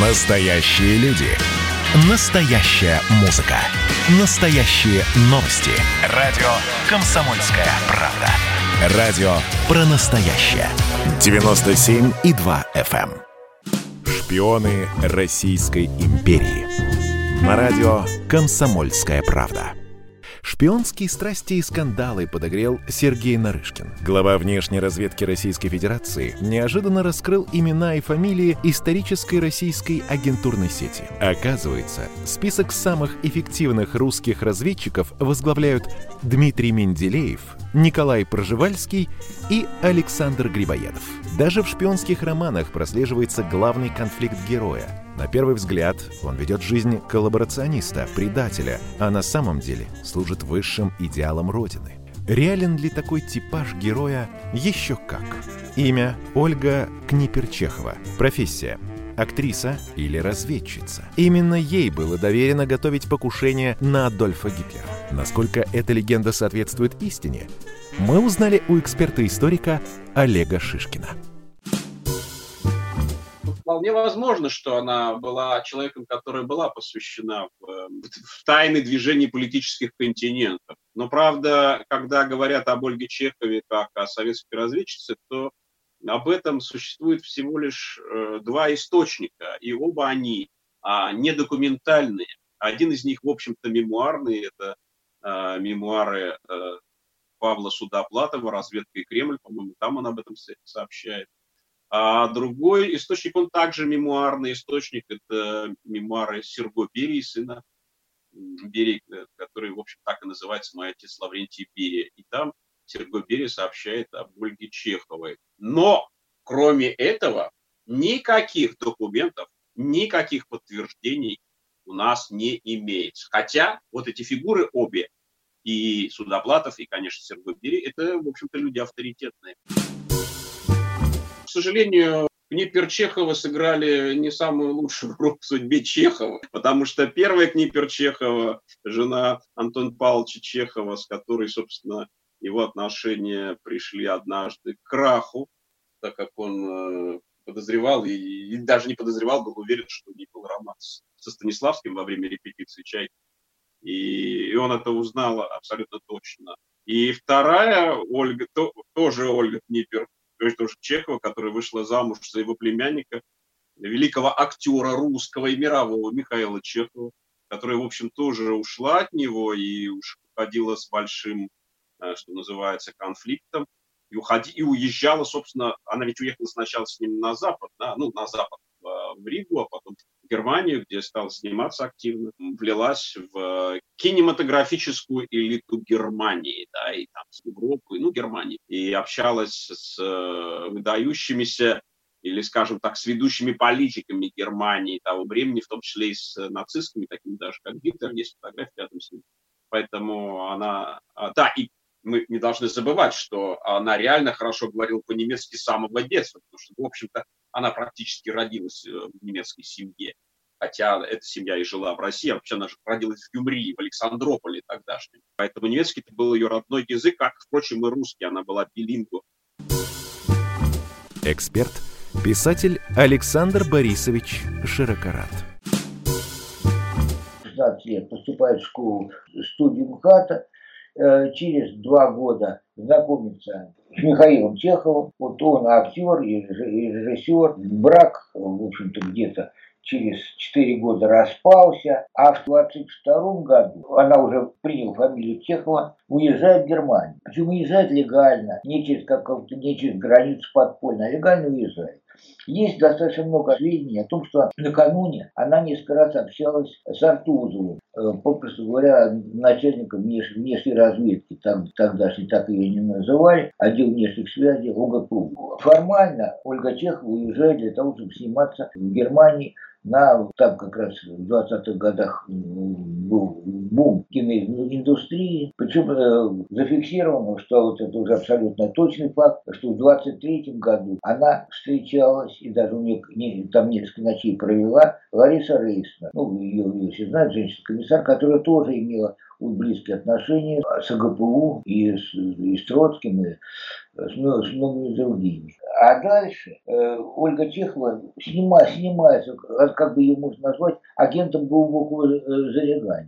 Настоящие люди. Настоящая музыка. Настоящие новости. Радио «Комсомольская правда». Радио про настоящее. 97,2 FM. эм. Шпионы Российской империи. На радио «Комсомольская правда». Шпионские страсти и скандалы подогрел Сергей Нарышкин. Глава внешней разведки Российской Федерации неожиданно раскрыл имена и фамилии исторической российской агентурной сети. Оказывается, список самых эффективных русских разведчиков возглавляют Дмитрий Менделеев, Николай Проживальский и Александр Грибоедов. Даже в шпионских романах прослеживается главный конфликт героя – на первый взгляд он ведет жизнь коллаборациониста, предателя, а на самом деле служит высшим идеалом Родины. Реален ли такой типаж героя? Еще как. Имя Ольга Книперчехова. Профессия актриса или разведчица. Именно ей было доверено готовить покушение на Адольфа Гитлера. Насколько эта легенда соответствует истине, мы узнали у эксперта-историка Олега Шишкина вполне возможно, что она была человеком, которая была посвящена в, в тайны движений политических континентов. Но, правда, когда говорят об Ольге Чехове как о советской разведчице, то об этом существует всего лишь э, два источника, и оба они а, недокументальные. Один из них, в общем-то, мемуарный, это э, мемуары э, Павла Судоплатова «Разведка и Кремль», по-моему, там он об этом сообщает. А другой источник, он также мемуарный источник, это мемуары Серго Берии, сына Берии, который, в общем, так и называется «Мой отец Лаврентий Берия». И там Серго Берия сообщает об Ольге Чеховой. Но, кроме этого, никаких документов, никаких подтверждений у нас не имеется. Хотя вот эти фигуры обе, и Судоплатов, и, конечно, Серго Бери, это, в общем-то, люди авторитетные к сожалению, Книпер Чехова сыграли не самую лучшую роль в судьбе Чехова, потому что первая Книпер Чехова, жена Антон Павловича Чехова, с которой, собственно, его отношения пришли однажды к краху, так как он э, подозревал и, и даже не подозревал, был уверен, что у них был роман со Станиславским во время репетиции «Чайки». И, и он это узнал абсолютно точно. И вторая Ольга, то, тоже Ольга Книпер тоже Чехова, которая вышла замуж за его племянника, великого актера русского и мирового Михаила Чехова, которая, в общем, тоже ушла от него и уж уходила с большим, э, что называется, конфликтом. И, уходи, и уезжала, собственно, она ведь уехала сначала с ним на Запад, да, ну, на Запад, в Ригу, а потом Германию, где стала сниматься активно, влилась в кинематографическую элиту Германии, да, и там с Европы, ну, Германии, и общалась с э, выдающимися или, скажем так, с ведущими политиками Германии того времени, в том числе и с нацистами, такими даже, как Гитлер, есть фотографии рядом с ним. Поэтому она... А, да, и мы не должны забывать, что она реально хорошо говорила по-немецки с самого детства, потому что, в общем-то, она практически родилась э, в немецкой семье. Хотя эта семья и жила в России, а вообще она же родилась в Гюмри, в Александрополе тогдашнем. Поэтому немецкий это был ее родной язык, как, впрочем, и русский. Она была билингу. Эксперт, писатель Александр Борисович Широкорат. 16 лет поступает в школу студию МХАТа, Э, через два года знакомится с Михаилом Чеховым. Вот он актер и режиссер. Брак, в общем-то, где-то через 4 года распался, а в 22 году она уже приняла фамилию Чехова, уезжает в Германию. Причем уезжает легально, не через, как, не через границу подпольно, а легально уезжает. Есть достаточно много сведений о том, что накануне она несколько раз общалась с Артузовым, э, попросту говоря, начальником внешней разведки, там, тогдашней так ее не называли, отдел внешних связей ОГПУ. Формально Ольга Чехова уезжает для того, чтобы сниматься в Германии на, там как раз в 20-х годах был бум киноиндустрии. Причем э, зафиксировано, что вот это уже абсолютно точный факт, что в 23-м году она встречалась, и даже у нее не, там несколько ночей провела, Лариса Рейсна. Ну, ее, ее все знают, женщина-комиссар, которая тоже имела близкие отношения с АГПУ и с, и с Троцким, и с, многими другими. А дальше э, Ольга Чехова снима, снимается, как бы ее можно назвать, агентом глубокого э.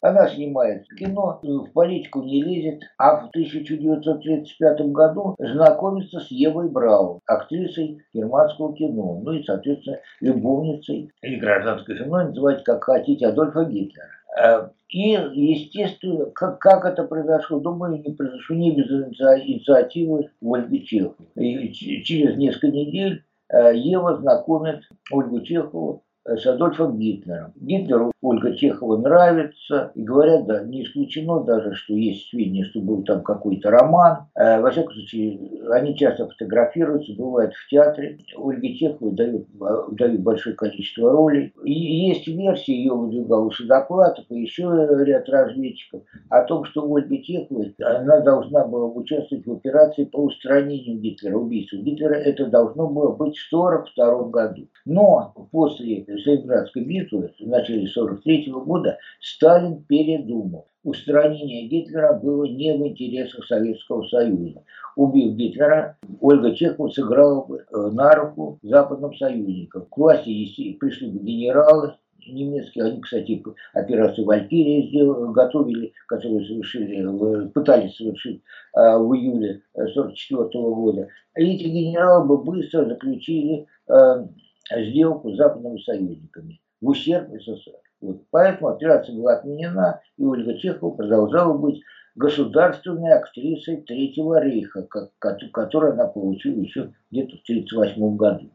Она снимает кино, в политику не лезет, а в 1935 году знакомится с Евой Браун, актрисой германского кино, ну и, соответственно, любовницей или гражданской женой, называйте как хотите, Адольфа Гитлера. Э, и, естественно, как, как это произошло, думаю, не произошло не без инициативы Ольги Чеховой. И через несколько недель э, Ева знакомит Ольгу Чехову с Адольфом Гитлером. Гитлеру Ольга Чехова нравится, и говорят, да, не исключено даже, что есть сведения, что был там какой-то роман. Э, во всяком случае, они часто фотографируются, бывают в театре. Ольге Чеховой дают, дают большое количество ролей. И есть версия, ее выдвигал Судоплатов и еще ряд разведчиков, о том, что Ольга Чехова, она должна была участвовать в операции по устранению Гитлера, убийству Гитлера. Это должно было быть в 1942 году. Но после Сталинградской битвы в начале 1943 года Сталин передумал. Устранение Гитлера было не в интересах Советского Союза. Убив Гитлера, Ольга Чехова сыграла бы э, на руку западным союзникам. К власти пришли бы генералы, немецкие, они, кстати, операцию «Валькирия» сделали, готовили, которую совершили, пытались совершить э, в июле 1944 года. Эти генералы бы быстро заключили э, сделку с западными союзниками в ущерб СССР. Вот. Поэтому операция была отменена, и Ольга Чехова продолжала быть государственной актрисой Третьего рейха, как, которую она получила еще где-то в 1938 году.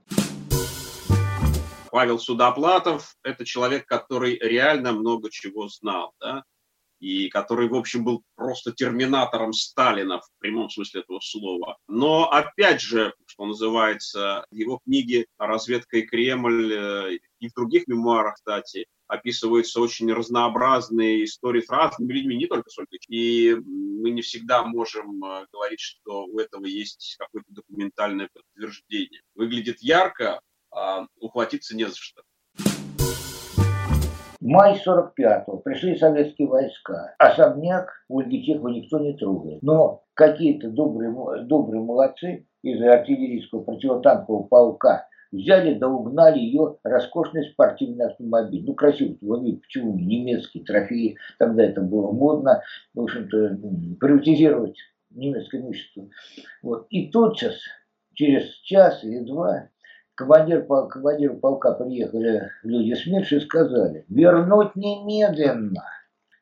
Павел Судоплатов – это человек, который реально много чего знал. Да? И который, в общем, был просто терминатором Сталина в прямом смысле этого слова. Но, опять же, что называется, его книги «Разведка и Кремль» э, и в других мемуарах, кстати, описываются очень разнообразные истории с разными людьми, не только с Ольгой. И мы не всегда можем э, говорить, что у этого есть какое-то документальное подтверждение. Выглядит ярко, а ухватиться не за что. Май 45-го пришли советские войска. Особняк Ольги Чехова никто не трогает. Но какие-то добрые, добрые молодцы из артиллерийского противотанкового полка взяли да угнали ее роскошный спортивный автомобиль. Ну, вы видите, почему немецкие трофеи, тогда это было модно, в общем-то, приватизировать немецкое имущество. Вот. И тотчас, через час или два, командир, командир полка приехали люди СМЕРШ и сказали, вернуть немедленно.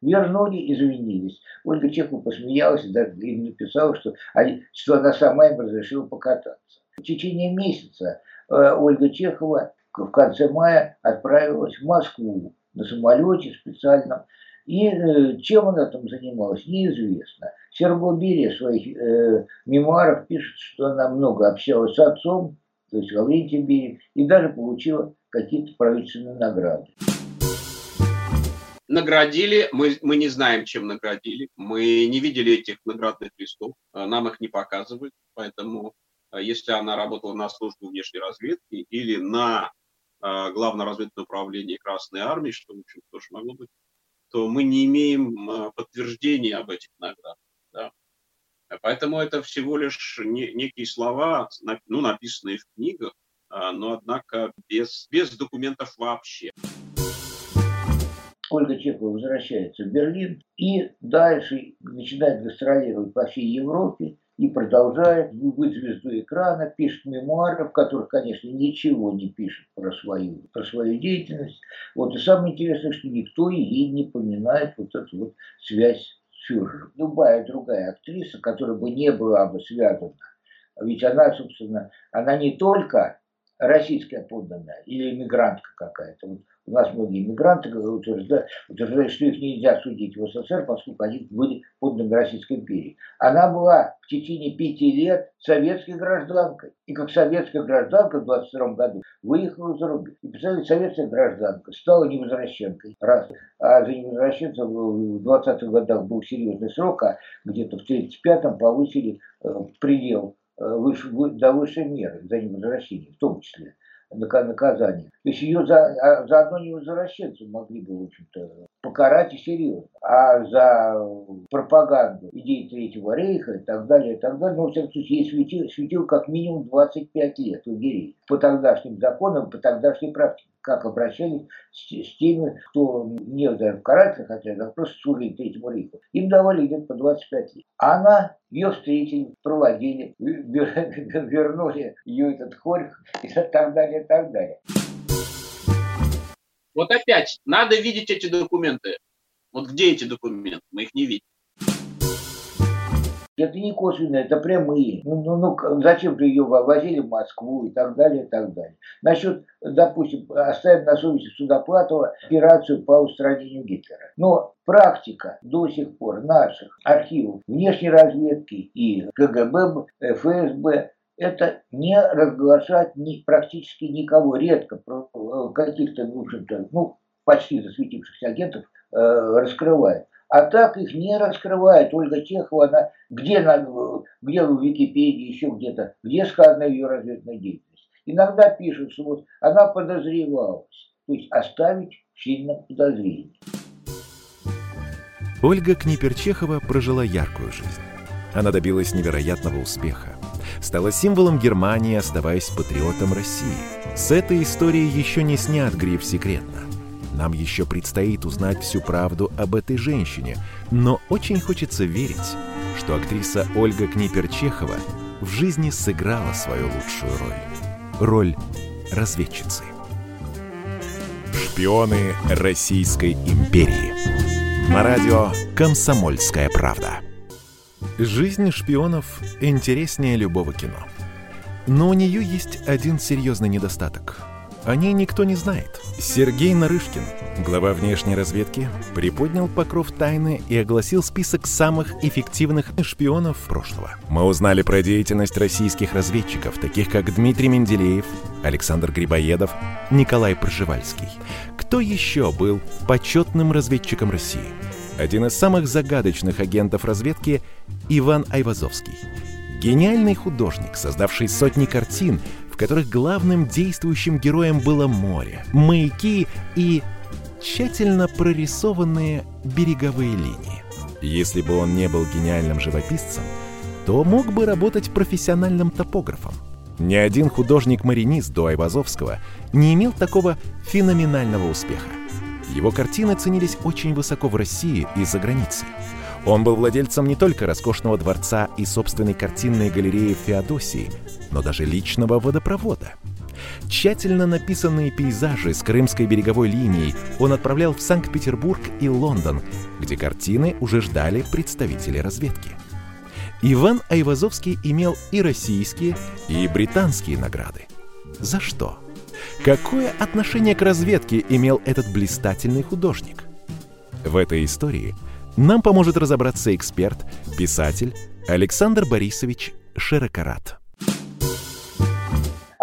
Вернули, извинились. Ольга Чехова посмеялась и даже им написала, что, они, что она сама им разрешила покататься. В течение месяца э, Ольга Чехова в конце мая отправилась в Москву на самолете специальном. И э, чем она там занималась, неизвестно. Серго Берия в своих э, мемуарах пишет, что она много общалась с отцом, то есть Лаврентий Берия, и даже получила какие-то правительственные награды. Наградили, мы, мы не знаем, чем наградили, мы не видели этих наградных листов, э, нам их не показывают, поэтому э, если она работала на службу внешней разведки или на э, главное разведное управление Красной Армии, что, в общем, тоже могло быть, то мы не имеем подтверждения об этих наградах. Да. Поэтому это всего лишь не, некие слова, ну, написанные в книгах, а, но, однако, без, без документов вообще. Ольга Чехова возвращается в Берлин и дальше начинает гастролировать по всей Европе и продолжает быть звездой экрана, пишет мемуары, в которых, конечно, ничего не пишет про свою, про свою деятельность. Вот и самое интересное, что никто ей не поминает вот эту вот связь фюрер. Любая другая актриса, которая бы не была бы связана, ведь она, собственно, она не только российская подданная или иммигрантка какая-то. Вот у нас многие иммигранты утверждают, утверждают, что их нельзя судить в СССР, поскольку они были подданными Российской империи. Она была в течение пяти лет советской гражданкой. И как советская гражданка в 22 году выехала за рубеж. И, представляете, советская гражданка стала невозвращенкой. Раз. А за невозвращенцев в 20-х годах был серьезный срок, а где-то в 35-м повысили э, предел выше, до высшей меры за невозвращение, в том числе наказание. То есть ее за, а, за одно не возвращаться могли бы, в общем-то, покарать и серьезно. А за пропаганду идей Третьего Рейха и так далее, и так далее, ну, в всяком случае, ей светил, светил как минимум 25 лет лагерей по тогдашним законам, по тогдашней практике как обращались с, с теми, кто не в карательных отрядах, а просто служили Третьему Рейху. Им давали где-то по 25 лет. А она, ее встретили, проводили, вернули ее этот хорь и так далее, и так далее. Вот опять, надо видеть эти документы. Вот где эти документы? Мы их не видим. Это не косвенные, это прямые. Ну, ну, ну зачем же ее возили в Москву и так далее, и так далее. Насчет, допустим, оставим на совести Судоплатова операцию по устранению Гитлера. Но практика до сих пор наших архивов внешней разведки и КГБ, ФСБ это не разглашать ни, практически никого, редко э, каких-то, в общем-то, ну, почти засветившихся агентов э, раскрывает. А так их не раскрывает Ольга Чехова, она где, на, где в Википедии, еще где-то, где сказана ее разведная деятельность. Иногда пишут, что вот она подозревалась, то есть оставить сильно подозрение. Ольга Книперчехова прожила яркую жизнь. Она добилась невероятного успеха. Стала символом Германии, оставаясь патриотом России. С этой историей еще не снят гриф «Секретно». Нам еще предстоит узнать всю правду об этой женщине, но очень хочется верить, что актриса Ольга Книпер-Чехова в жизни сыграла свою лучшую роль. Роль разведчицы. Шпионы Российской империи. На радио «Комсомольская правда». Жизнь шпионов интереснее любого кино. Но у нее есть один серьезный недостаток – о ней никто не знает. Сергей Нарышкин, глава внешней разведки, приподнял покров тайны и огласил список самых эффективных шпионов прошлого. Мы узнали про деятельность российских разведчиков, таких как Дмитрий Менделеев, Александр Грибоедов, Николай Пржевальский. Кто еще был почетным разведчиком России? Один из самых загадочных агентов разведки – Иван Айвазовский. Гениальный художник, создавший сотни картин, которых главным действующим героем было море, маяки и тщательно прорисованные береговые линии. Если бы он не был гениальным живописцем, то мог бы работать профессиональным топографом. Ни один художник-маринист до Айвазовского не имел такого феноменального успеха. Его картины ценились очень высоко в России и за границей. Он был владельцем не только роскошного дворца и собственной картинной галереи в Феодосии, но даже личного водопровода. Тщательно написанные пейзажи с крымской береговой линией он отправлял в Санкт-Петербург и Лондон, где картины уже ждали представители разведки. Иван Айвазовский имел и российские, и британские награды. За что? Какое отношение к разведке имел этот блистательный художник? В этой истории нам поможет разобраться эксперт, писатель Александр Борисович Широкорат.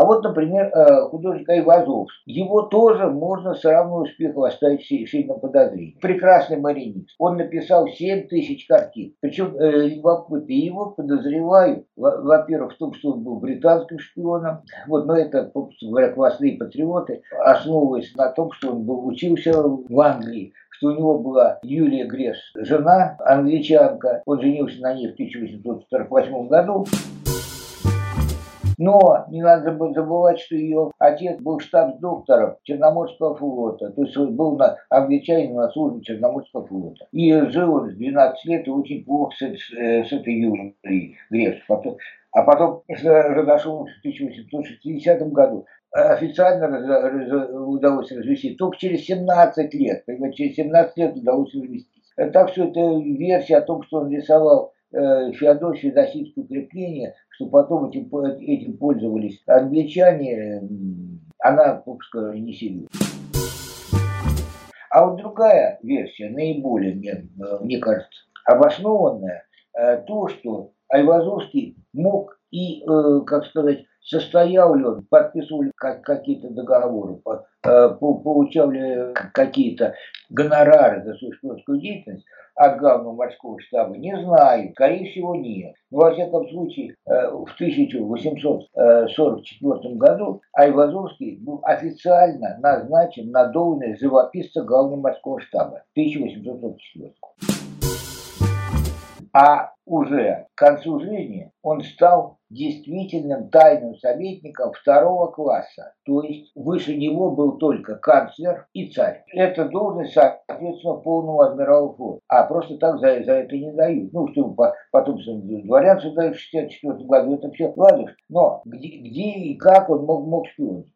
Вот, например, э, художник Айвазов. Его тоже можно с равным успехом оставить сильно подозрением. Прекрасный маринист. Он написал 7 тысяч картин. Причем э, любопытно, его подозревают, во-первых, в том, что он был британским шпионом. Вот, но это, говоря, квасные патриоты, основываясь на том, что он был, учился в Англии что у него была Юлия Гресс, жена англичанка. Он женился на ней в 1848 году. Но не надо забывать, что ее отец был штабс-доктором Черноморского флота. То есть был на англичанин на службе Черноморского флота. И жил он с 12 лет и очень плохо с, с, с этой Юлией Греф. А потом разошел в 1860 году официально удалось развести только через 17 лет. Понимаете, через 17 лет удалось развести. Так что это версия о том, что он рисовал Феодосию Досийское укрепление, что потом этим, этим пользовались англичане, она, пускай, не сильна. А вот другая версия, наиболее, мне, мне кажется, обоснованная, э, то, что Айвазовский мог и, э, как сказать, состоял ли он, подписывал ли какие-то договоры, э, получал ли какие-то гонорары за шпионскую деятельность, от главного морского штаба, не знаю, скорее всего нет. Но, во всяком случае, э, в 1844 году Айвазовский был официально назначен на должность живописца главного морского штаба 1844 а уже к концу жизни он стал действительным тайным советником второго класса, то есть выше него был только канцлер и царь. Эта должность, соответственно, полного адмирала флота, а просто так за, за это не дают. Ну, что по, потом дворянство дают в 64 году, это все ладно, но где, где и как он мог, мог шпионить?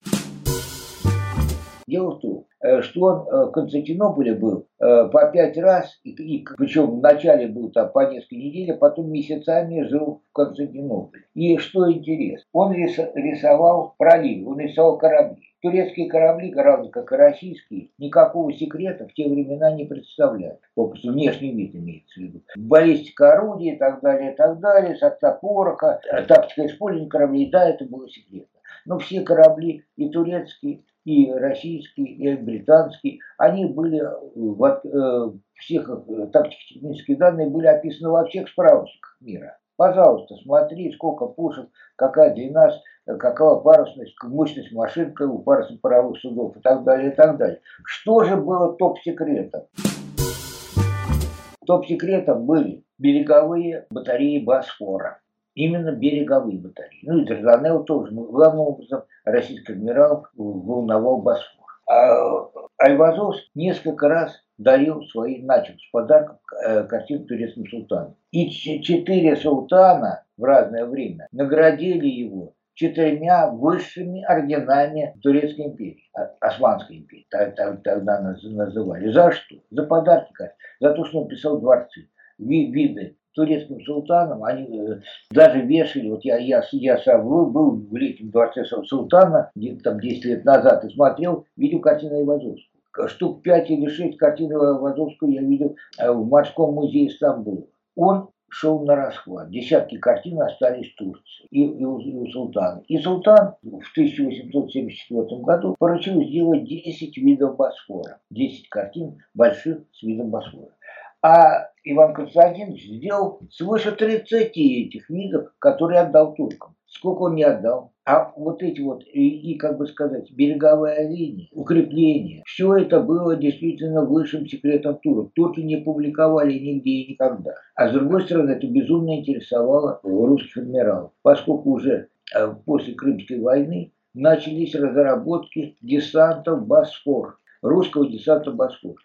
Дело в том, э, что он э, в Константинополе был э, по пять раз, и, и причем вначале был там по несколько недель, а потом месяцами жил в Константинополе. И что интересно, он рисовал проливы, он рисовал корабли. Турецкие корабли, равно как и российские, никакого секрета в те времена не представляют. Попросту внешний вид имеется в виду. Баллистика орудий и так далее, и так далее, сорта пороха, тактика использования кораблей, да, это было секретно. Но все корабли, и турецкие, и российские, и британские, они были, э, в, э, всех э, тактико-технические данные были описаны во всех справочниках мира. Пожалуйста, смотри, сколько пушек, какая длина, какова парусность, мощность машин, парусных паровых судов и так далее, и так далее. Что же было топ-секретом? Топ-секретом были береговые батареи Босфора именно береговые батареи. Ну и Дарданелл тоже. Но главным образом российский адмирал волновал Босфор. А Айвазов несколько раз дарил свои, начал с подарков э, картин турецким султанам. И четыре султана в разное время наградили его четырьмя высшими орденами Турецкой империи, а, Османской империи, тогда называли. За что? За подарки, за то, что он писал дворцы, виды турецким султаном, они э, даже вешали, вот я, я, я сам был, в летнем дворце султана, где-то там 10 лет назад, и смотрел, видел картину Айвазовскую. Штук 5 или 6 картин Айвазовскую я видел э, в морском музее Стамбула. Он шел на расхват. Десятки картин остались в Турции и, и, у, и у султана. И султан в 1874 году поручил сделать 10 видов Босфора. 10 картин больших с видом Босфора. А Иван Константинович сделал свыше 30 этих видов, которые отдал туркам. Сколько он не отдал. А вот эти вот, и, и как бы сказать, береговая линия, укрепления, все это было действительно высшим секретом турок. Турки не публиковали нигде и никогда. А с другой стороны, это безумно интересовало русских адмиралов, поскольку уже э, после Крымской войны начались разработки десантов Босфор, русского десанта Босфор.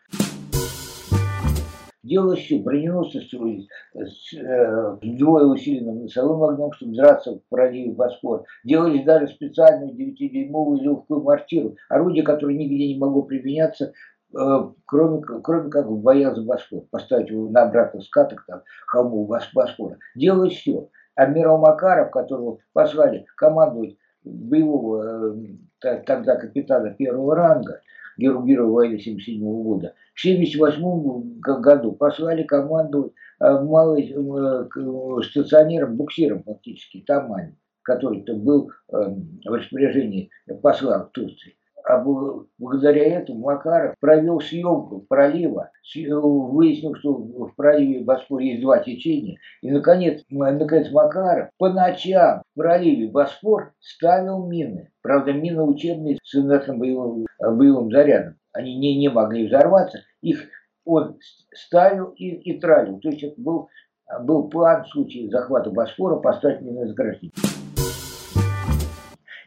Делалось броненосцы строились с э, вдвое усиленным носовым огнем, чтобы драться в проливе Босфор. Делались даже специальную 9-дюймовую легкую мортиру, орудие, которое нигде не могло применяться, э, кроме, кроме как в боях за Босфор. Поставить его на обратных скатах, там, холмов Босфора. Делалось все. Адмирал Макаров, которого послали командовать боевого э, тогда капитана первого ранга, герой войны 77 года, в 1978 году послали команду э, малый э, стационером, буксиром фактически, Тамань, который -то был э, в распоряжении посла в Турции. А благодаря этому Макаров провел съемку пролива, выяснил, что в проливе Босфор есть два течения. И, наконец, наконец Макаров по ночам в проливе Босфор ставил мины. Правда, мины учебные с инертным боевым, боевым зарядом. Они не, не могли взорваться. Их он ставил и, и тралил. То есть это был, был план в случае захвата Босфора поставить минное заграждение.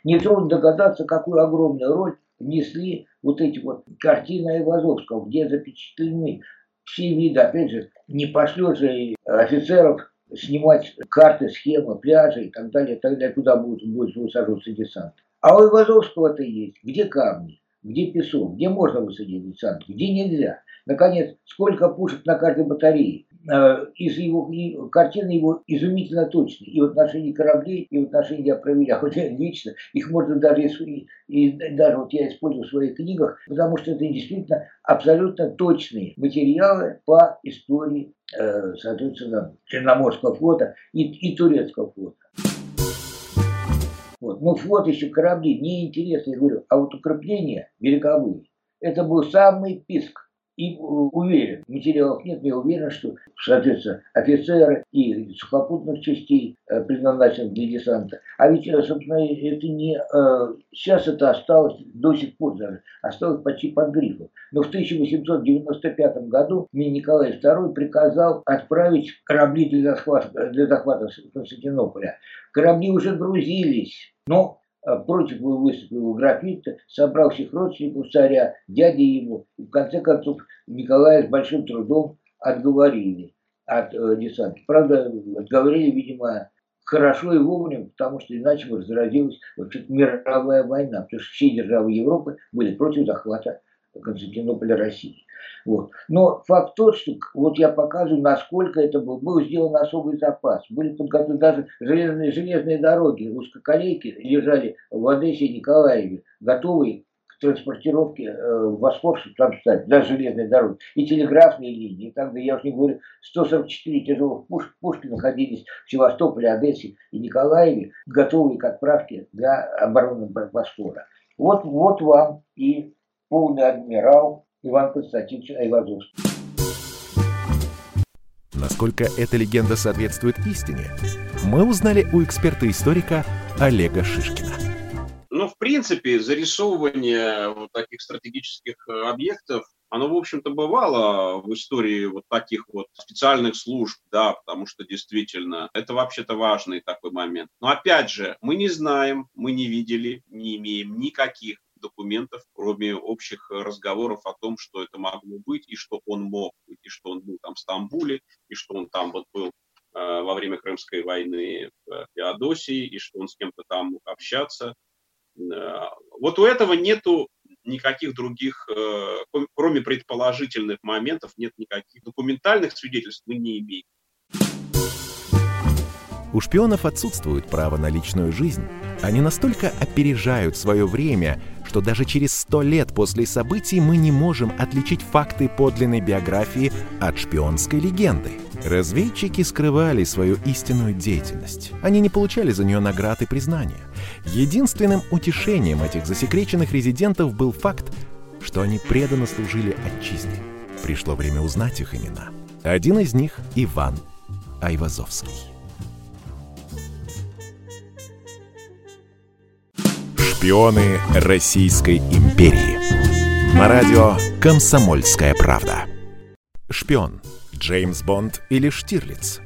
Нетрудно догадаться, какую огромную роль внесли вот эти вот картины Айвазовского, где запечатлены все виды, опять же, не пошлет же офицеров снимать карты, схемы, пляжи и так далее, и так далее, куда будет, будет высаживаться десант. А у Айвазовского это есть. Где камни, где песок, где можно высадить десант, где нельзя. Наконец, сколько пушек на каждой батарее. Э, из его картины его изумительно точны и в отношении кораблей, и в отношении я проверял а лично. Их можно даже и, и даже вот я использую в своих книгах, потому что это действительно абсолютно точные материалы по истории, э, соответственно, Черноморского флота и, и Турецкого флота. Вот. Ну, флот еще корабли неинтересно, я говорю, а вот укрепления береговые, это был самый писк И уверен, материалов нет, но я уверен, что, соответственно, офицеры и сухопутных частей э, предназначенных для десанта. А ведь, э, собственно, это не... Э, сейчас это осталось до сих пор даже, осталось почти под грифом. Но в 1895 году мне Николай II приказал отправить корабли для захвата, для захвата Константинополя. Корабли уже грузились, но против его выступил графит, собрал всех родственников царя, дяди его, и в конце концов Николая с большим трудом отговорили от э, десанта. Правда, отговорили, видимо, хорошо и вовремя, потому что иначе бы разразилась вообще мировая война, потому что все державы Европы были против захвата Константинополя России. Вот. Но факт тот, что вот я показываю, насколько это был, был сделан особый запас. Были подготовлены даже железные, железные дороги, узкоколейки лежали в Одессе и Николаеве, готовые к транспортировке э, в Босфор, чтобы там стать, даже железные дороги, и телеграфные линии. И тогда, я уже не говорю, 144 тяжелых пуш, пушки находились в Севастополе, Одессе и Николаеве, готовые к отправке для обороны Босфора. Вот, вот вам и полный адмирал Иван Константинович Айвазовский. Насколько эта легенда соответствует истине, мы узнали у эксперта-историка Олега Шишкина. Ну, в принципе, зарисовывание вот таких стратегических объектов, оно, в общем-то, бывало в истории вот таких вот специальных служб, да, потому что действительно это вообще-то важный такой момент. Но опять же, мы не знаем, мы не видели, не имеем никаких документов, кроме общих разговоров о том, что это могло быть, и что он мог быть, и что он был там в Стамбуле, и что он там вот был э, во время Крымской войны в Феодосии, и что он с кем-то там мог общаться. Э, вот у этого нету никаких других, э, кроме предположительных моментов, нет никаких документальных свидетельств мы не имеем. У шпионов отсутствует право на личную жизнь. Они настолько опережают свое время, что даже через сто лет после событий мы не можем отличить факты подлинной биографии от шпионской легенды. Разведчики скрывали свою истинную деятельность. Они не получали за нее наград и признания. Единственным утешением этих засекреченных резидентов был факт, что они преданно служили отчизне. Пришло время узнать их имена. Один из них — Иван Айвазовский. Шпионы Российской империи. На радио «Комсомольская правда». Шпион. Джеймс Бонд или Штирлиц.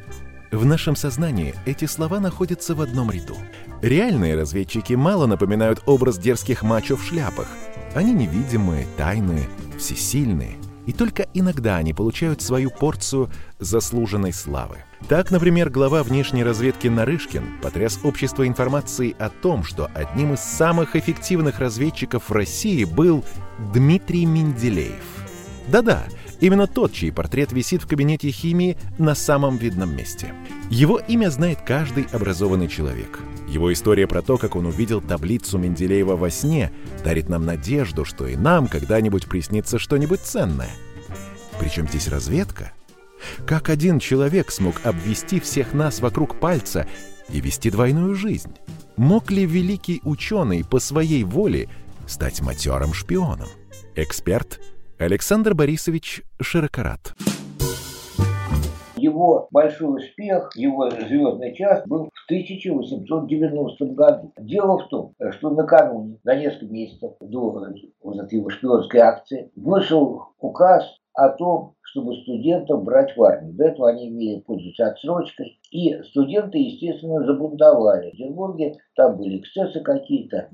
В нашем сознании эти слова находятся в одном ряду. Реальные разведчики мало напоминают образ дерзких мачо в шляпах. Они невидимые, тайные, всесильные – и только иногда они получают свою порцию заслуженной славы. Так, например, глава внешней разведки Нарышкин потряс общество информацией о том, что одним из самых эффективных разведчиков в России был Дмитрий Менделеев. Да-да, именно тот, чей портрет висит в кабинете химии на самом видном месте. Его имя знает каждый образованный человек – его история про то, как он увидел таблицу Менделеева во сне, дарит нам надежду, что и нам когда-нибудь приснится что-нибудь ценное. Причем здесь разведка? Как один человек смог обвести всех нас вокруг пальца и вести двойную жизнь? Мог ли великий ученый по своей воле стать матерым шпионом? Эксперт Александр Борисович Широкорат его большой успех, его звездный час был в 1890 году. Дело в том, что накануне, за несколько месяцев до вот этой его шпионской акции, вышел указ о том, чтобы студентов брать в армию. До этого они имели пользоваться отсрочкой. И студенты, естественно, забунтовали. В Петербурге там были эксцессы какие-то.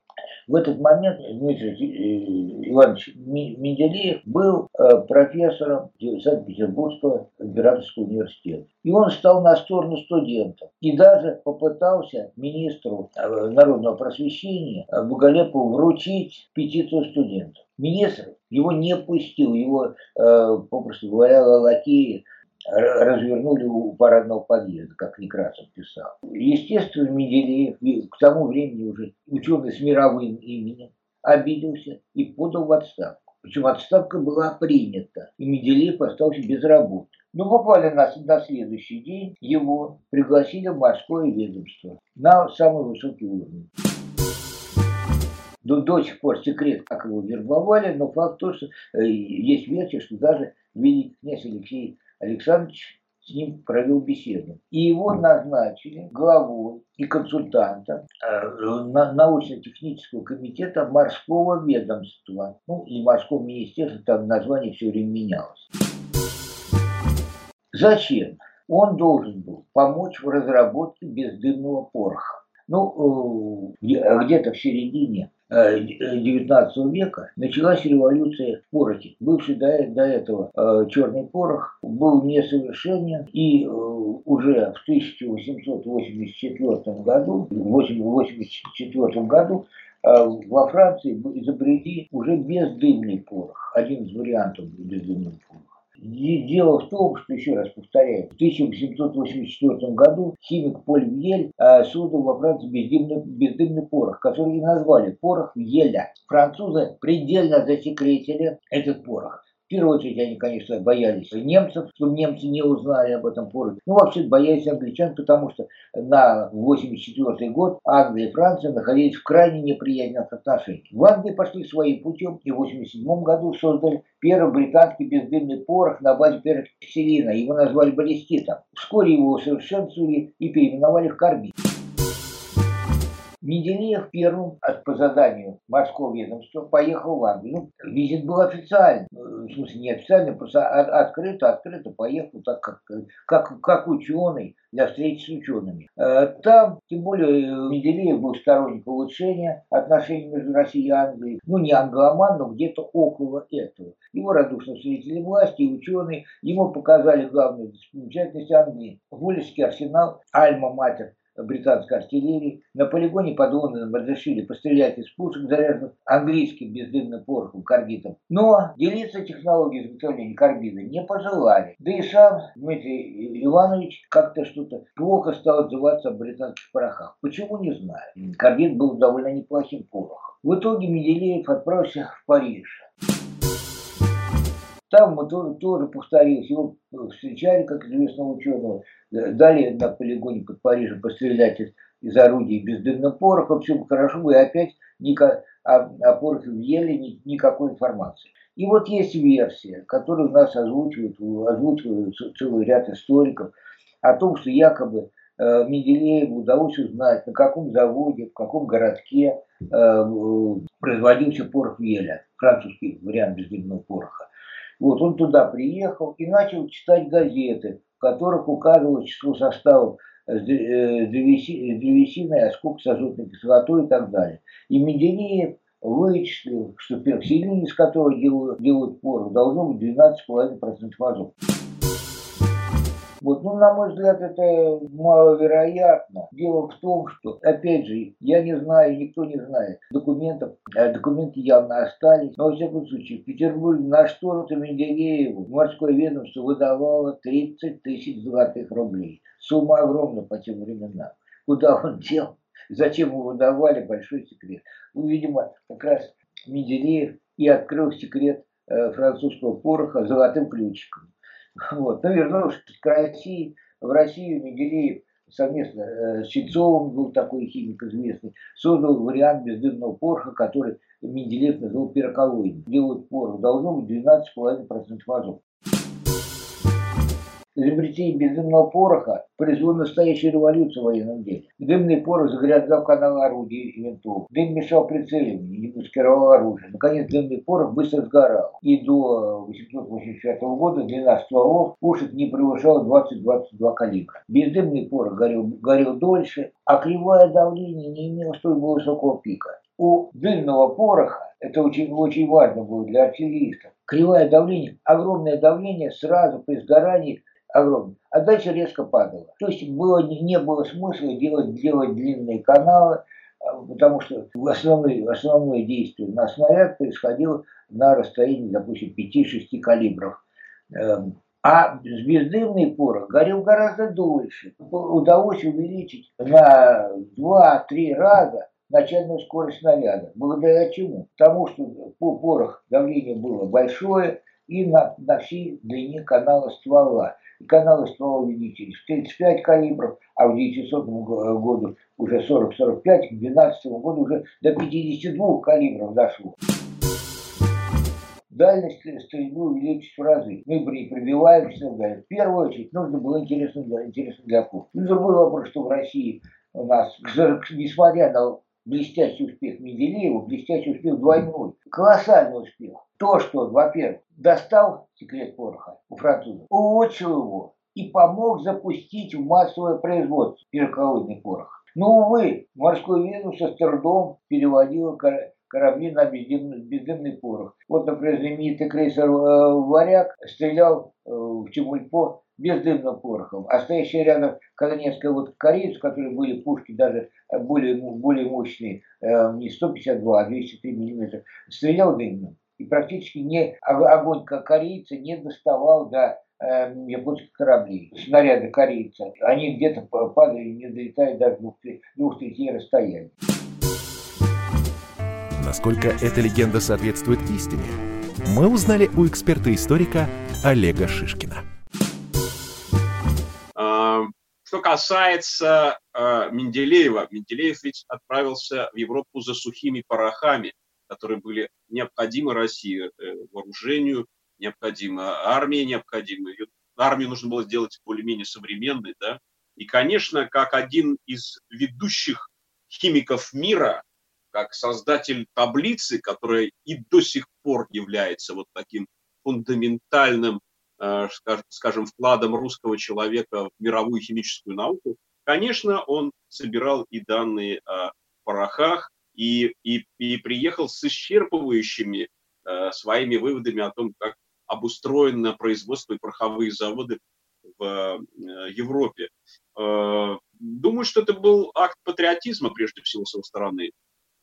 В этот момент Дмитрий э, Иванович Менделеев был э, профессором Санкт-Петербургского императорского университета. И он стал на сторону студентов. И даже попытался министру э, народного просвещения Бугалепову вручить петицию студентов. Министр его не пустил, его, попросту говоря, лакеи развернули у парадного подъезда, как Некрасов писал. Естественно, Менделеев к тому времени уже ученый с мировым именем обиделся и подал в отставку. Причем отставка была принята, и Менделеев остался без работы. Но буквально на, на следующий день его пригласили в морское ведомство на самый высокий уровень. до, до сих пор секрет, как его вербовали, но факт то, что э, есть версия, что даже великий князь Алексей Александрович с ним провел беседу. И его назначили главой и консультантом э, научно-технического комитета морского ведомства. Ну, и морского министерства, там название все время менялось. Зачем? Он должен был помочь в разработке бездымного пороха. Ну, э, где-то в середине XIX э, века началась революция в порохе. Бывший до, до этого э, черный порох был несовершенен и уже в 1884 году, в 1884 году во Франции изобрели уже бездымный порох. Один из вариантов бездымного пороха. Дело в том, что, еще раз повторяю, в 1884 году химик Поль Вьель э, создал во Франции бездымный, бездымный порох, который и назвали порох Вьеля. Французы предельно засекретили этот порох. Первую очередь они, конечно, боялись немцев, чтобы немцы не узнали об этом порохе. Ну, вообще боялись англичан, потому что на 84 год Англия и Франция находились в крайне неприятных отношениях. В Англии пошли своим путем и в 87 году создали первый британский бездымный порох на базе пероксилина. Его назвали баллиститом. Вскоре его усовершенствовали и переименовали в карбид. Менделеев первым по заданию морского ведомства поехал в Англию. Ну, визит был официальный, ну, в смысле не официальный, просто открыто, открыто поехал так, как, как, как ученый для встречи с учеными. Э, там, тем более, Менделеев был сторонник улучшения отношений между Россией и Англией. Ну, не англоман, но где-то около этого. Его радушно встретили власти и ученые. Ему показали главную достопримечательность Англии. Вольский арсенал, Альма-Матер британской артиллерии. На полигоне под Лондоном разрешили пострелять из пушек, заряженных английским бездымным порохом, карбидом. Но делиться технологией изготовления карбида не пожелали. Да и сам Дмитрий Иванович как-то что-то плохо стал отзываться о британских порохах. Почему, не знаю. Карбид был довольно неплохим порохом. В итоге Менделеев отправился в Париж. Там мы тоже, тоже повторилось. Его встречали, как известного ученого. Далее на полигоне под Парижем пострелять из, из орудий бездымным порохом. Все хорошо, и опять никак, о, о порохе в Еле ни, никакой информации. И вот есть версия, которую у нас озвучивают, озвучивают целый ряд историков, о том, что якобы э, Менделееву удалось узнать, на каком заводе, в каком городке э, производился порох Веля, французский вариант бездымного пороха. Вот он туда приехал и начал читать газеты, в которых указывалось число составов с э, древесиной, осколок с азотной кислотой и так далее. И Менделеев вычислил, что пероксилин, из которого делают, делают порох, должно быть 12,5% азота. Вот, ну, на мой взгляд, это маловероятно. Дело в том, что, опять же, я не знаю, никто не знает документов. Э, документы явно остались. Но, во всяком случае, в Петербурге на что-то Менделееву морское ведомство выдавало 30 тысяч золотых рублей. Сумма огромная по тем временам. Куда он дел? Зачем его выдавали? Большой секрет. Ну, видимо, как раз Менделеев и открыл секрет э, французского пороха золотым ключиком. Вот. Ну, вернувшись к России, в Россию Менделеев совместно э, с Ченцовым, был такой химик известный, создал вариант бездымного пороха, который Менделеев назвал пироколоидом. Делают порох должно быть 12,5% азота изобретение бездымного пороха произвело настоящую революцию в военном деле. Дымный порох загрязнял каналы орудий и винтов. Дым мешал прицеливанию, не маскировал оружие. Наконец, дымный порох быстро сгорал. И до 885 года длина стволов пушек не превышала 20-22 калибра. Бездымный порох горел, горел дольше, а кривое давление не имело столь высокого пика. У дымного пороха это очень, очень важно было для артиллеристов. Кривое давление, огромное давление сразу при сгорании огромный. Дальше резко падало. То есть было, не было смысла делать, делать длинные каналы, а, потому что основное, основное действие на снаряд происходило на расстоянии, допустим, 5-6 калибров. Эм, а бездымный порох горел гораздо дольше. Удалось увеличить на 2-3 раза начальную скорость снаряда. Благодаря чему? Потому что порох давление было большое, и на, на всей длине канала ствола. И каналы ствола увеличились в 35 калибров, а в 900 году уже 40-45, к 2012 году уже до 52 калибров дошло дальность стрельбы увеличить в разы. Мы пробиваемся и В первую очередь нужно было интересно для, интересно для кур. И другой вопрос, что в России у нас, несмотря на блестящий успех Менделеева, блестящий успех двойной, колоссальный успех. То, что, во-первых, достал секрет пороха у французов, улучшил его и помог запустить в массовое производство пероколодный порох. Но, увы, морской Венус с трудом переводил корабли на бездымный, бездымный порох. Вот, например, знаменитый крейсер э, «Варяг» стрелял э, в Чемульпо бездымным порохом. А стоящая рядом колонецкая вот корейцы, у которых были пушки даже э, более, более мощные, не 152, а 203 миллиметра, стрелял дымным. И практически не, огонь корейца не доставал до японских кораблей, снаряды корейца. Они где-то падали, не долетая даже двух, двух третей расстояния. Насколько эта легенда соответствует истине, мы узнали у эксперта-историка Олега Шишкина. Что касается э, Менделеева, Менделеев ведь отправился в Европу за сухими порохами, которые были необходимы России э, вооружению, необходима армия, необходима. Армию нужно было сделать более-менее современной, да. И, конечно, как один из ведущих химиков мира, как создатель таблицы, которая и до сих пор является вот таким фундаментальным, скажем, вкладом русского человека в мировую химическую науку, конечно, он собирал и данные о порохах и, и, и приехал с исчерпывающими э, своими выводами о том, как обустроено производство и пороховые заводы в э, Европе. Думаю, что это был акт патриотизма, прежде всего, с его стороны.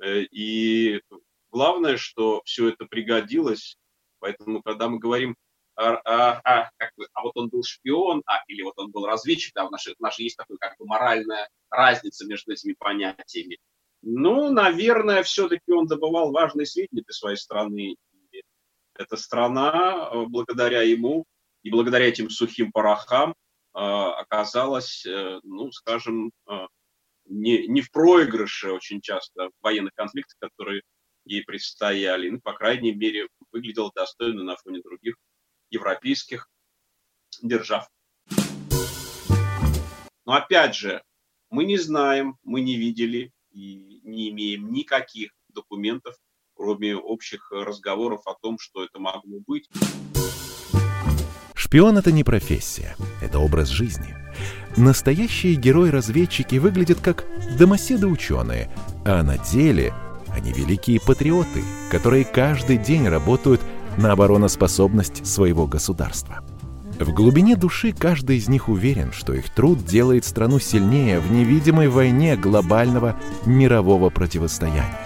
Э, и главное, что все это пригодилось. Поэтому, когда мы говорим, а, а, как бы, а вот он был шпион, а, или вот он был разведчик, да, у нас, у нас есть такая как бы моральная разница между этими понятиями. Ну, наверное, все-таки он добывал важные сведения для своей страны. И эта страна, э, благодаря ему и благодаря этим сухим порохам, э, оказалась, ну, скажем, не, не в проигрыше очень часто в военных конфликтах, которые ей предстояли. Ну, по крайней мере, выглядела достойно на фоне других европейских держав. Но опять же, мы не знаем, мы не видели и не имеем никаких документов, кроме общих разговоров о том, что это могло быть. Шпион — это не профессия, это образ жизни – Настоящие герои-разведчики выглядят как домоседы-ученые, а на деле они великие патриоты, которые каждый день работают на обороноспособность своего государства. В глубине души каждый из них уверен, что их труд делает страну сильнее в невидимой войне глобального мирового противостояния.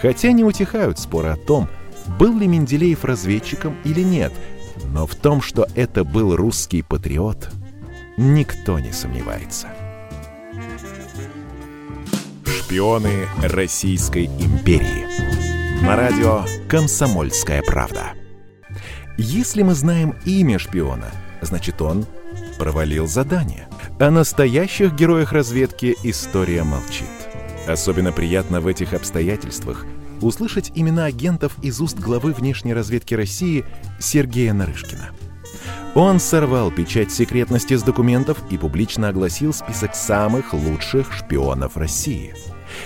Хотя не утихают споры о том, был ли Менделеев разведчиком или нет, но в том, что это был русский патриот – никто не сомневается. Шпионы Российской империи. На радио «Комсомольская правда». Если мы знаем имя шпиона, значит он провалил задание. О настоящих героях разведки история молчит. Особенно приятно в этих обстоятельствах услышать имена агентов из уст главы внешней разведки России Сергея Нарышкина – он сорвал печать секретности с документов и публично огласил список самых лучших шпионов России.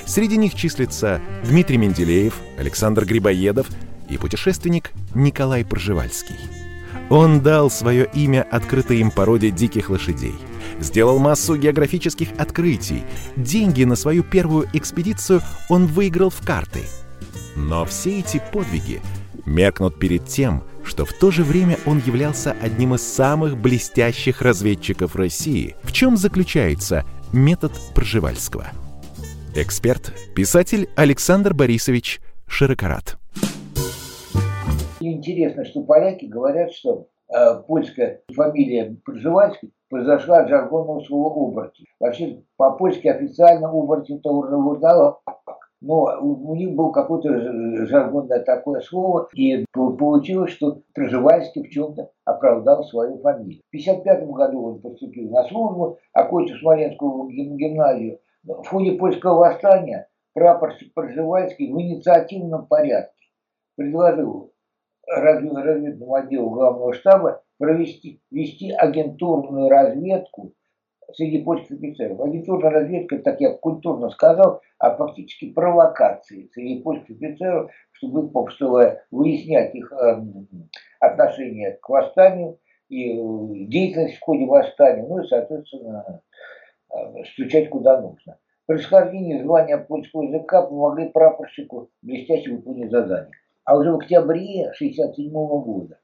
Среди них числится Дмитрий Менделеев, Александр Грибоедов и путешественник Николай Пржевальский. Он дал свое имя открытой им породе диких лошадей, сделал массу географических открытий, деньги на свою первую экспедицию он выиграл в карты. Но все эти подвиги меркнут перед тем, что в то же время он являлся одним из самых блестящих разведчиков России. В чем заключается метод Пржевальского? Эксперт, писатель Александр Борисович Широкорат. Интересно, что поляки говорят, что э, польская фамилия Пржевальский произошла от жаргонного слова «оборотень». Вообще, по-польски официально «оборотень» это урнавурдала, но у, них было какое-то жаргонное такое слово, и получилось, что Пржевальский в чем-то оправдал свою фамилию. В 1955 году он поступил на службу, окончил Смоленскую гимназию. В ходе польского восстания прапорщик Пржевальский в инициативном порядке предложил разведному отделу главного штаба провести вести агентурную разведку среди польских офицеров. Агентурная разведка, так я культурно сказал, а фактически провокации среди польских офицеров, чтобы, чтобы выяснять их э, отношение к восстанию и э, деятельность в ходе восстания, ну и, соответственно, стучать куда нужно. Происхождение звания польского языка помогли прапорщику блестяще выполнить задание. А уже в октябре 1967 года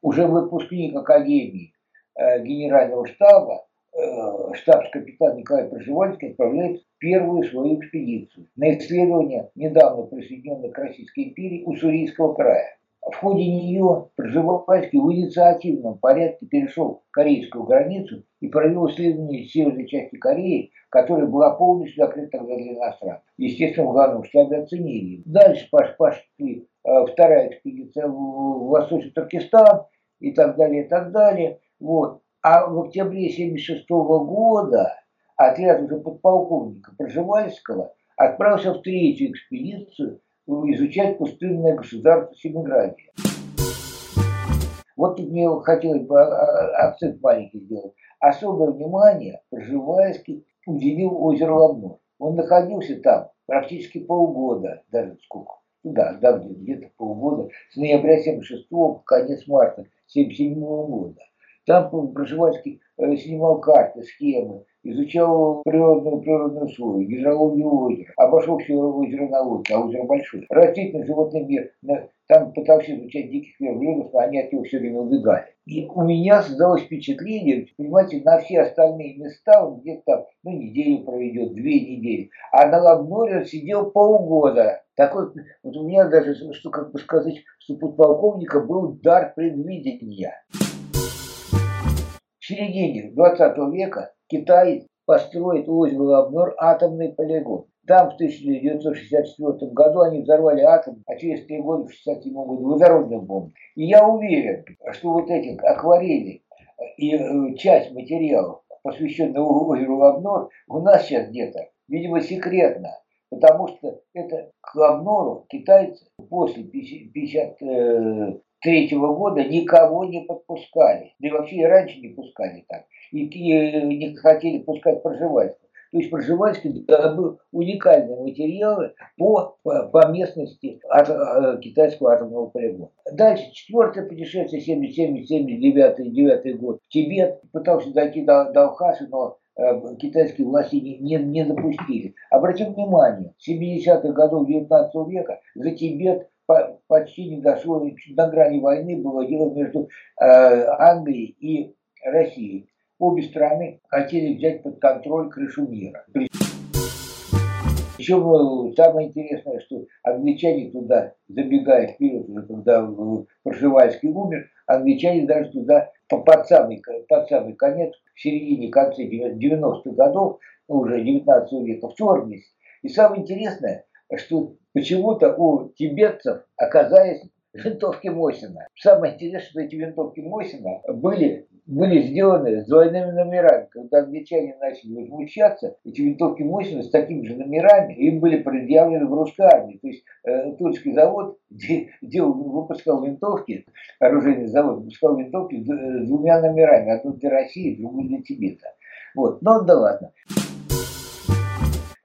уже выпускник Академии э, Генерального штаба Э, штабс-капитан Николай Пржевальский отправляет первую свою экспедицию на исследование недавно присоединенной к Российской империи Уссурийского края. В ходе нее Пржевальский в инициативном порядке перешел корейскую границу и провел исследование северной части Кореи, которая была полностью закрыта для иностранцев. Естественно, в главном штабе оценили. Дальше пошли э, вторая экспедиция в Восточный Туркестан и так далее, и так далее. Вот. А в октябре 1976 года отряд уже подполковника Пржевальского отправился в третью экспедицию изучать пустынное государство Семиградия. Вот тут мне хотелось бы а, а, акцент маленький сделать. Особое внимание Пржевальский уделил озеру Лобнор. Он находился там практически полгода, даже сколько, да, да где-то полгода, с ноября 76 по конец марта 77 года. Там Пржевальский э, снимал карты, схемы, изучал природную, природную слой, гидрологию озера, обошел все озеро на лодке, а озеро большое. Растительный животный мир, там пытался изучать диких верблюдов, но они от него все время убегали. И у меня создалось впечатление, понимаете, на все остальные места он где-то ну, неделю проведет, две недели. А на Лагноре он сидел полгода. Так вот, вот у меня даже, что как бы сказать, что подполковника был дар предвидения. В середине 20 века Китай построит у озера Лабнор атомный полигон. Там в 1964 году они взорвали атом, а через три года, в 1967 году, водородную бомбу. И я уверен, что вот эти акварели и э, часть материалов, посвященных озеру Лабнор, у нас сейчас где-то, видимо, секретно. Потому что это к Лабнору китайцы после 50, третьего года никого не подпускали. Да и вообще и раньше не пускали так. И, и не хотели пускать Пржевальского. То есть Пржевальский добыл уникальные материалы по, по, по местности от, от, китайского атомного полигона. Дальше, четвертое путешествие, 77-79 год. Тибет пытался дойти до, до Алхаса, но э, китайские власти не, не, не допустили. Обратим внимание, в 70-х годов 19 века за Тибет почти не дошло, на грани войны было дело между э, Англией и Россией. Обе страны хотели взять под контроль крышу мира. Причем самое интересное, что англичане туда, забегая вперед, уже когда Пржевальский умер, англичане даже туда под самый, под самый конец, в середине, конце 90-х годов, уже 19 века, вторглись. И самое интересное, что почему-то у тибетцев оказались винтовки Мосина. Самое интересное, что эти винтовки Мосина были, были сделаны с двойными номерами. Когда англичане начали возмущаться, эти винтовки Мосина с такими же номерами, им были предъявлены в русской армии. То есть э, тульский завод делал, выпускал винтовки, оружейный завод выпускал винтовки с, двумя номерами. Одну для России, другую для Тибета. Вот. Но да ладно.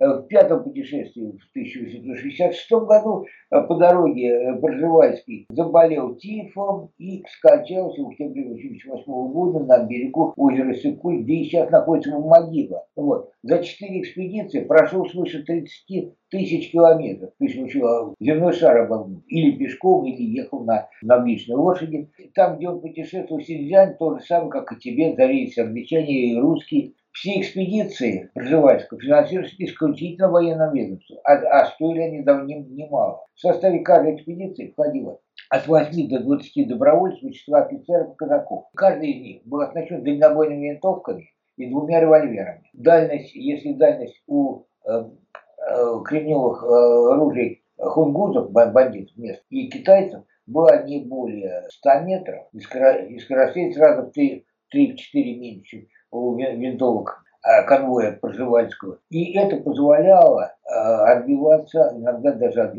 Э, в пятом путешествии в 1866 году э, по дороге э, Боржевальский заболел тифом и скончался в октябре 1988 года на берегу озера Сыкуль, где сейчас находится могила. Вот. За четыре экспедиции прошел свыше 30 тысяч километров. То есть учил земной шар обогнуть. Или пешком, или ехал на, на личной лошади. Там, где он путешествовал Синьцзянь, то же самое, как и тебе, зарейся англичане и русские. Все экспедиции Пржевальского финансировались исключительно военным ведомством, а, а стоили они давним немало. В составе каждой экспедиции входило от 8 до 20 добровольцев и числа офицеров и казаков. Каждый из них был оснащен дальнобойными винтовками и двумя револьверами. Дальность, если дальность у э, э, кремневых э, оружий хунгузов, бандитов мест, и китайцев была не более 100 метров, и скоростей сразу в 3-4 меньше у винтовок Э, конвоя Пржевальского. И это позволяло э, отбиваться иногда даже от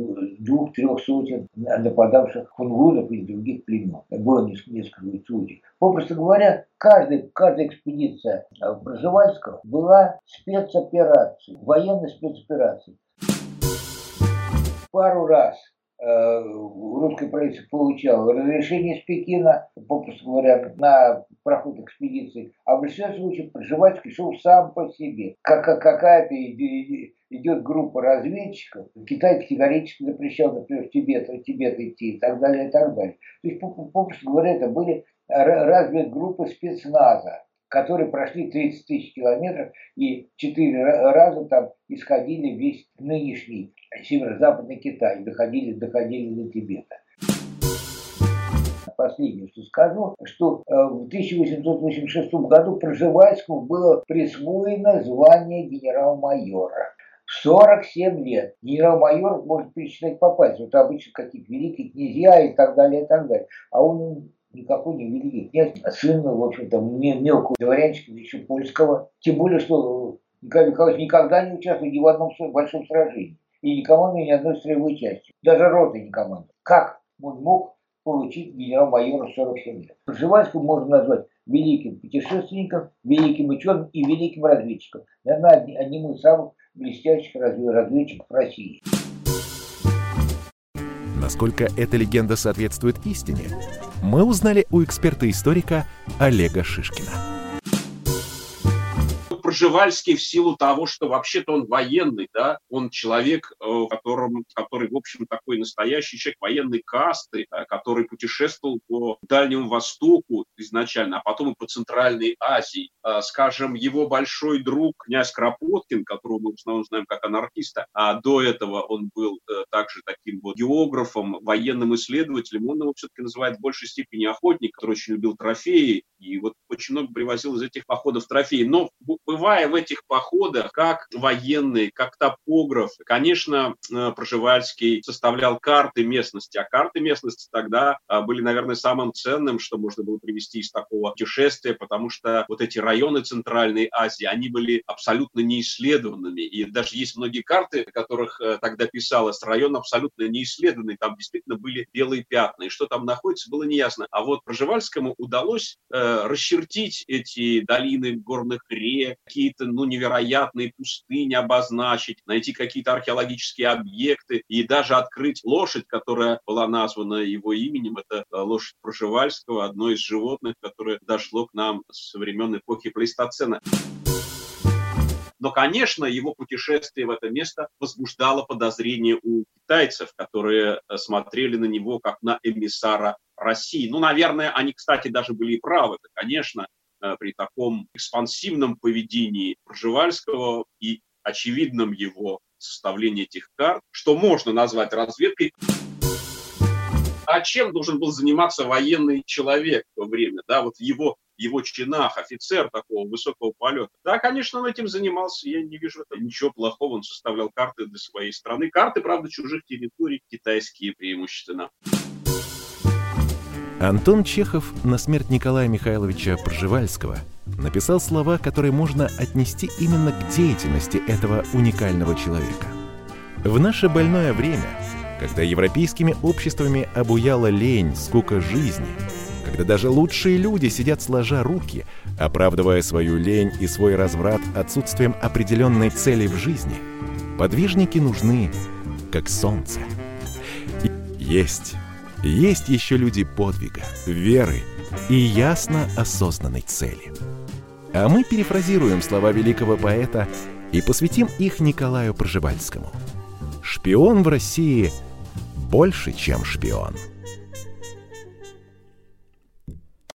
двух-трех сотен нападавших хунгузов из других племен. Было несколько случаев. Попросту говоря, каждая, каждая экспедиция э, Пржевальского была спецоперацией, военной спецоперацией. Пару раз русское правительство получало разрешение из Пекина, попросту говоря, на проход экспедиции, а в большинстве случаев Пржевальский шел сам по себе. Как какая-то идет группа разведчиков, Китай категорически запрещал, например, в Тибет, в Тибет идти и так далее, и так далее. То есть, попросту говоря, это были разведгруппы спецназа, которые прошли 30 тысяч километров и четыре раза там исходили весь нынешний северо-западный Китай, доходили, доходили до Тибета. Последнее, что скажу, что э, в 1886 году Пржевальскому было присвоено звание генерал-майора. 47 лет. Генерал-майор может перечислять по пальцам. Это обычно какие-то великие князья и так далее, и так далее. А он никакой не великий князь, а сын, в общем-то, мелкого дворянчика, еще польского. Тем более, что Николай Михайлович никогда не участвовал ни в одном большом сражении. И не командовал ни одной строевой части. Даже роты не командовал. Как он мог получить генерал-майора 47 лет? Пржевальского можно назвать великим путешественником, великим ученым и великим разведчиком. Наверное, одним из самых блестящих разведчиков России. Насколько эта легенда соответствует истине, мы узнали у эксперта-историка Олега Шишкина. Пржевальский в силу того, что вообще-то он военный, да, он человек, э, которым, который, в общем, такой настоящий человек военной касты, э, который путешествовал по Дальнему Востоку изначально, а потом и по Центральной Азии. Э, скажем, его большой друг князь Кропоткин, которого мы в основном знаем как анархиста, а до этого он был также таким вот географом, военным исследователем, он его все-таки называет в большей степени охотник, который очень любил трофеи, и вот очень много привозил из этих походов трофеи. Но бывая в этих походах, как военный, как топограф, конечно, э, Проживальский составлял карты местности, а карты местности тогда э, были, наверное, самым ценным, что можно было привести из такого путешествия, потому что вот эти районы Центральной Азии, они были абсолютно неисследованными, и даже есть многие карты, которых э, тогда писалось, район абсолютно неисследованный, там действительно были белые пятна, и что там находится, было неясно. А вот Проживальскому удалось э, расчертить эти долины горных рек, какие-то ну, невероятные пустыни обозначить, найти какие-то археологические объекты и даже открыть лошадь, которая была названа его именем. Это э, лошадь Проживальского, одно из животных, которое дошло к нам со времен эпохи Плейстоцена. Но, конечно, его путешествие в это место возбуждало подозрения у китайцев, которые э, смотрели на него как на эмиссара России. Ну, наверное, они, кстати, даже были и правы. Это, конечно, при таком экспансивном поведении Пржевальского и очевидном его составлении этих карт, что можно назвать разведкой а чем должен был заниматься военный человек в то время, да, вот в его, его чинах, офицер такого высокого полета. Да, конечно, он этим занимался, я не вижу ничего плохого, он составлял карты для своей страны. Карты, правда, чужих территорий, китайские преимущественно. Антон Чехов на смерть Николая Михайловича Пржевальского написал слова, которые можно отнести именно к деятельности этого уникального человека. В наше больное время когда европейскими обществами обуяла лень, скука жизни, когда даже лучшие люди сидят сложа руки, оправдывая свою лень и свой разврат отсутствием определенной цели в жизни, подвижники нужны, как солнце. Есть, есть еще люди подвига, веры и ясно осознанной цели. А мы перефразируем слова великого поэта и посвятим их Николаю Пржевальскому. Шпион в России – больше, чем шпион.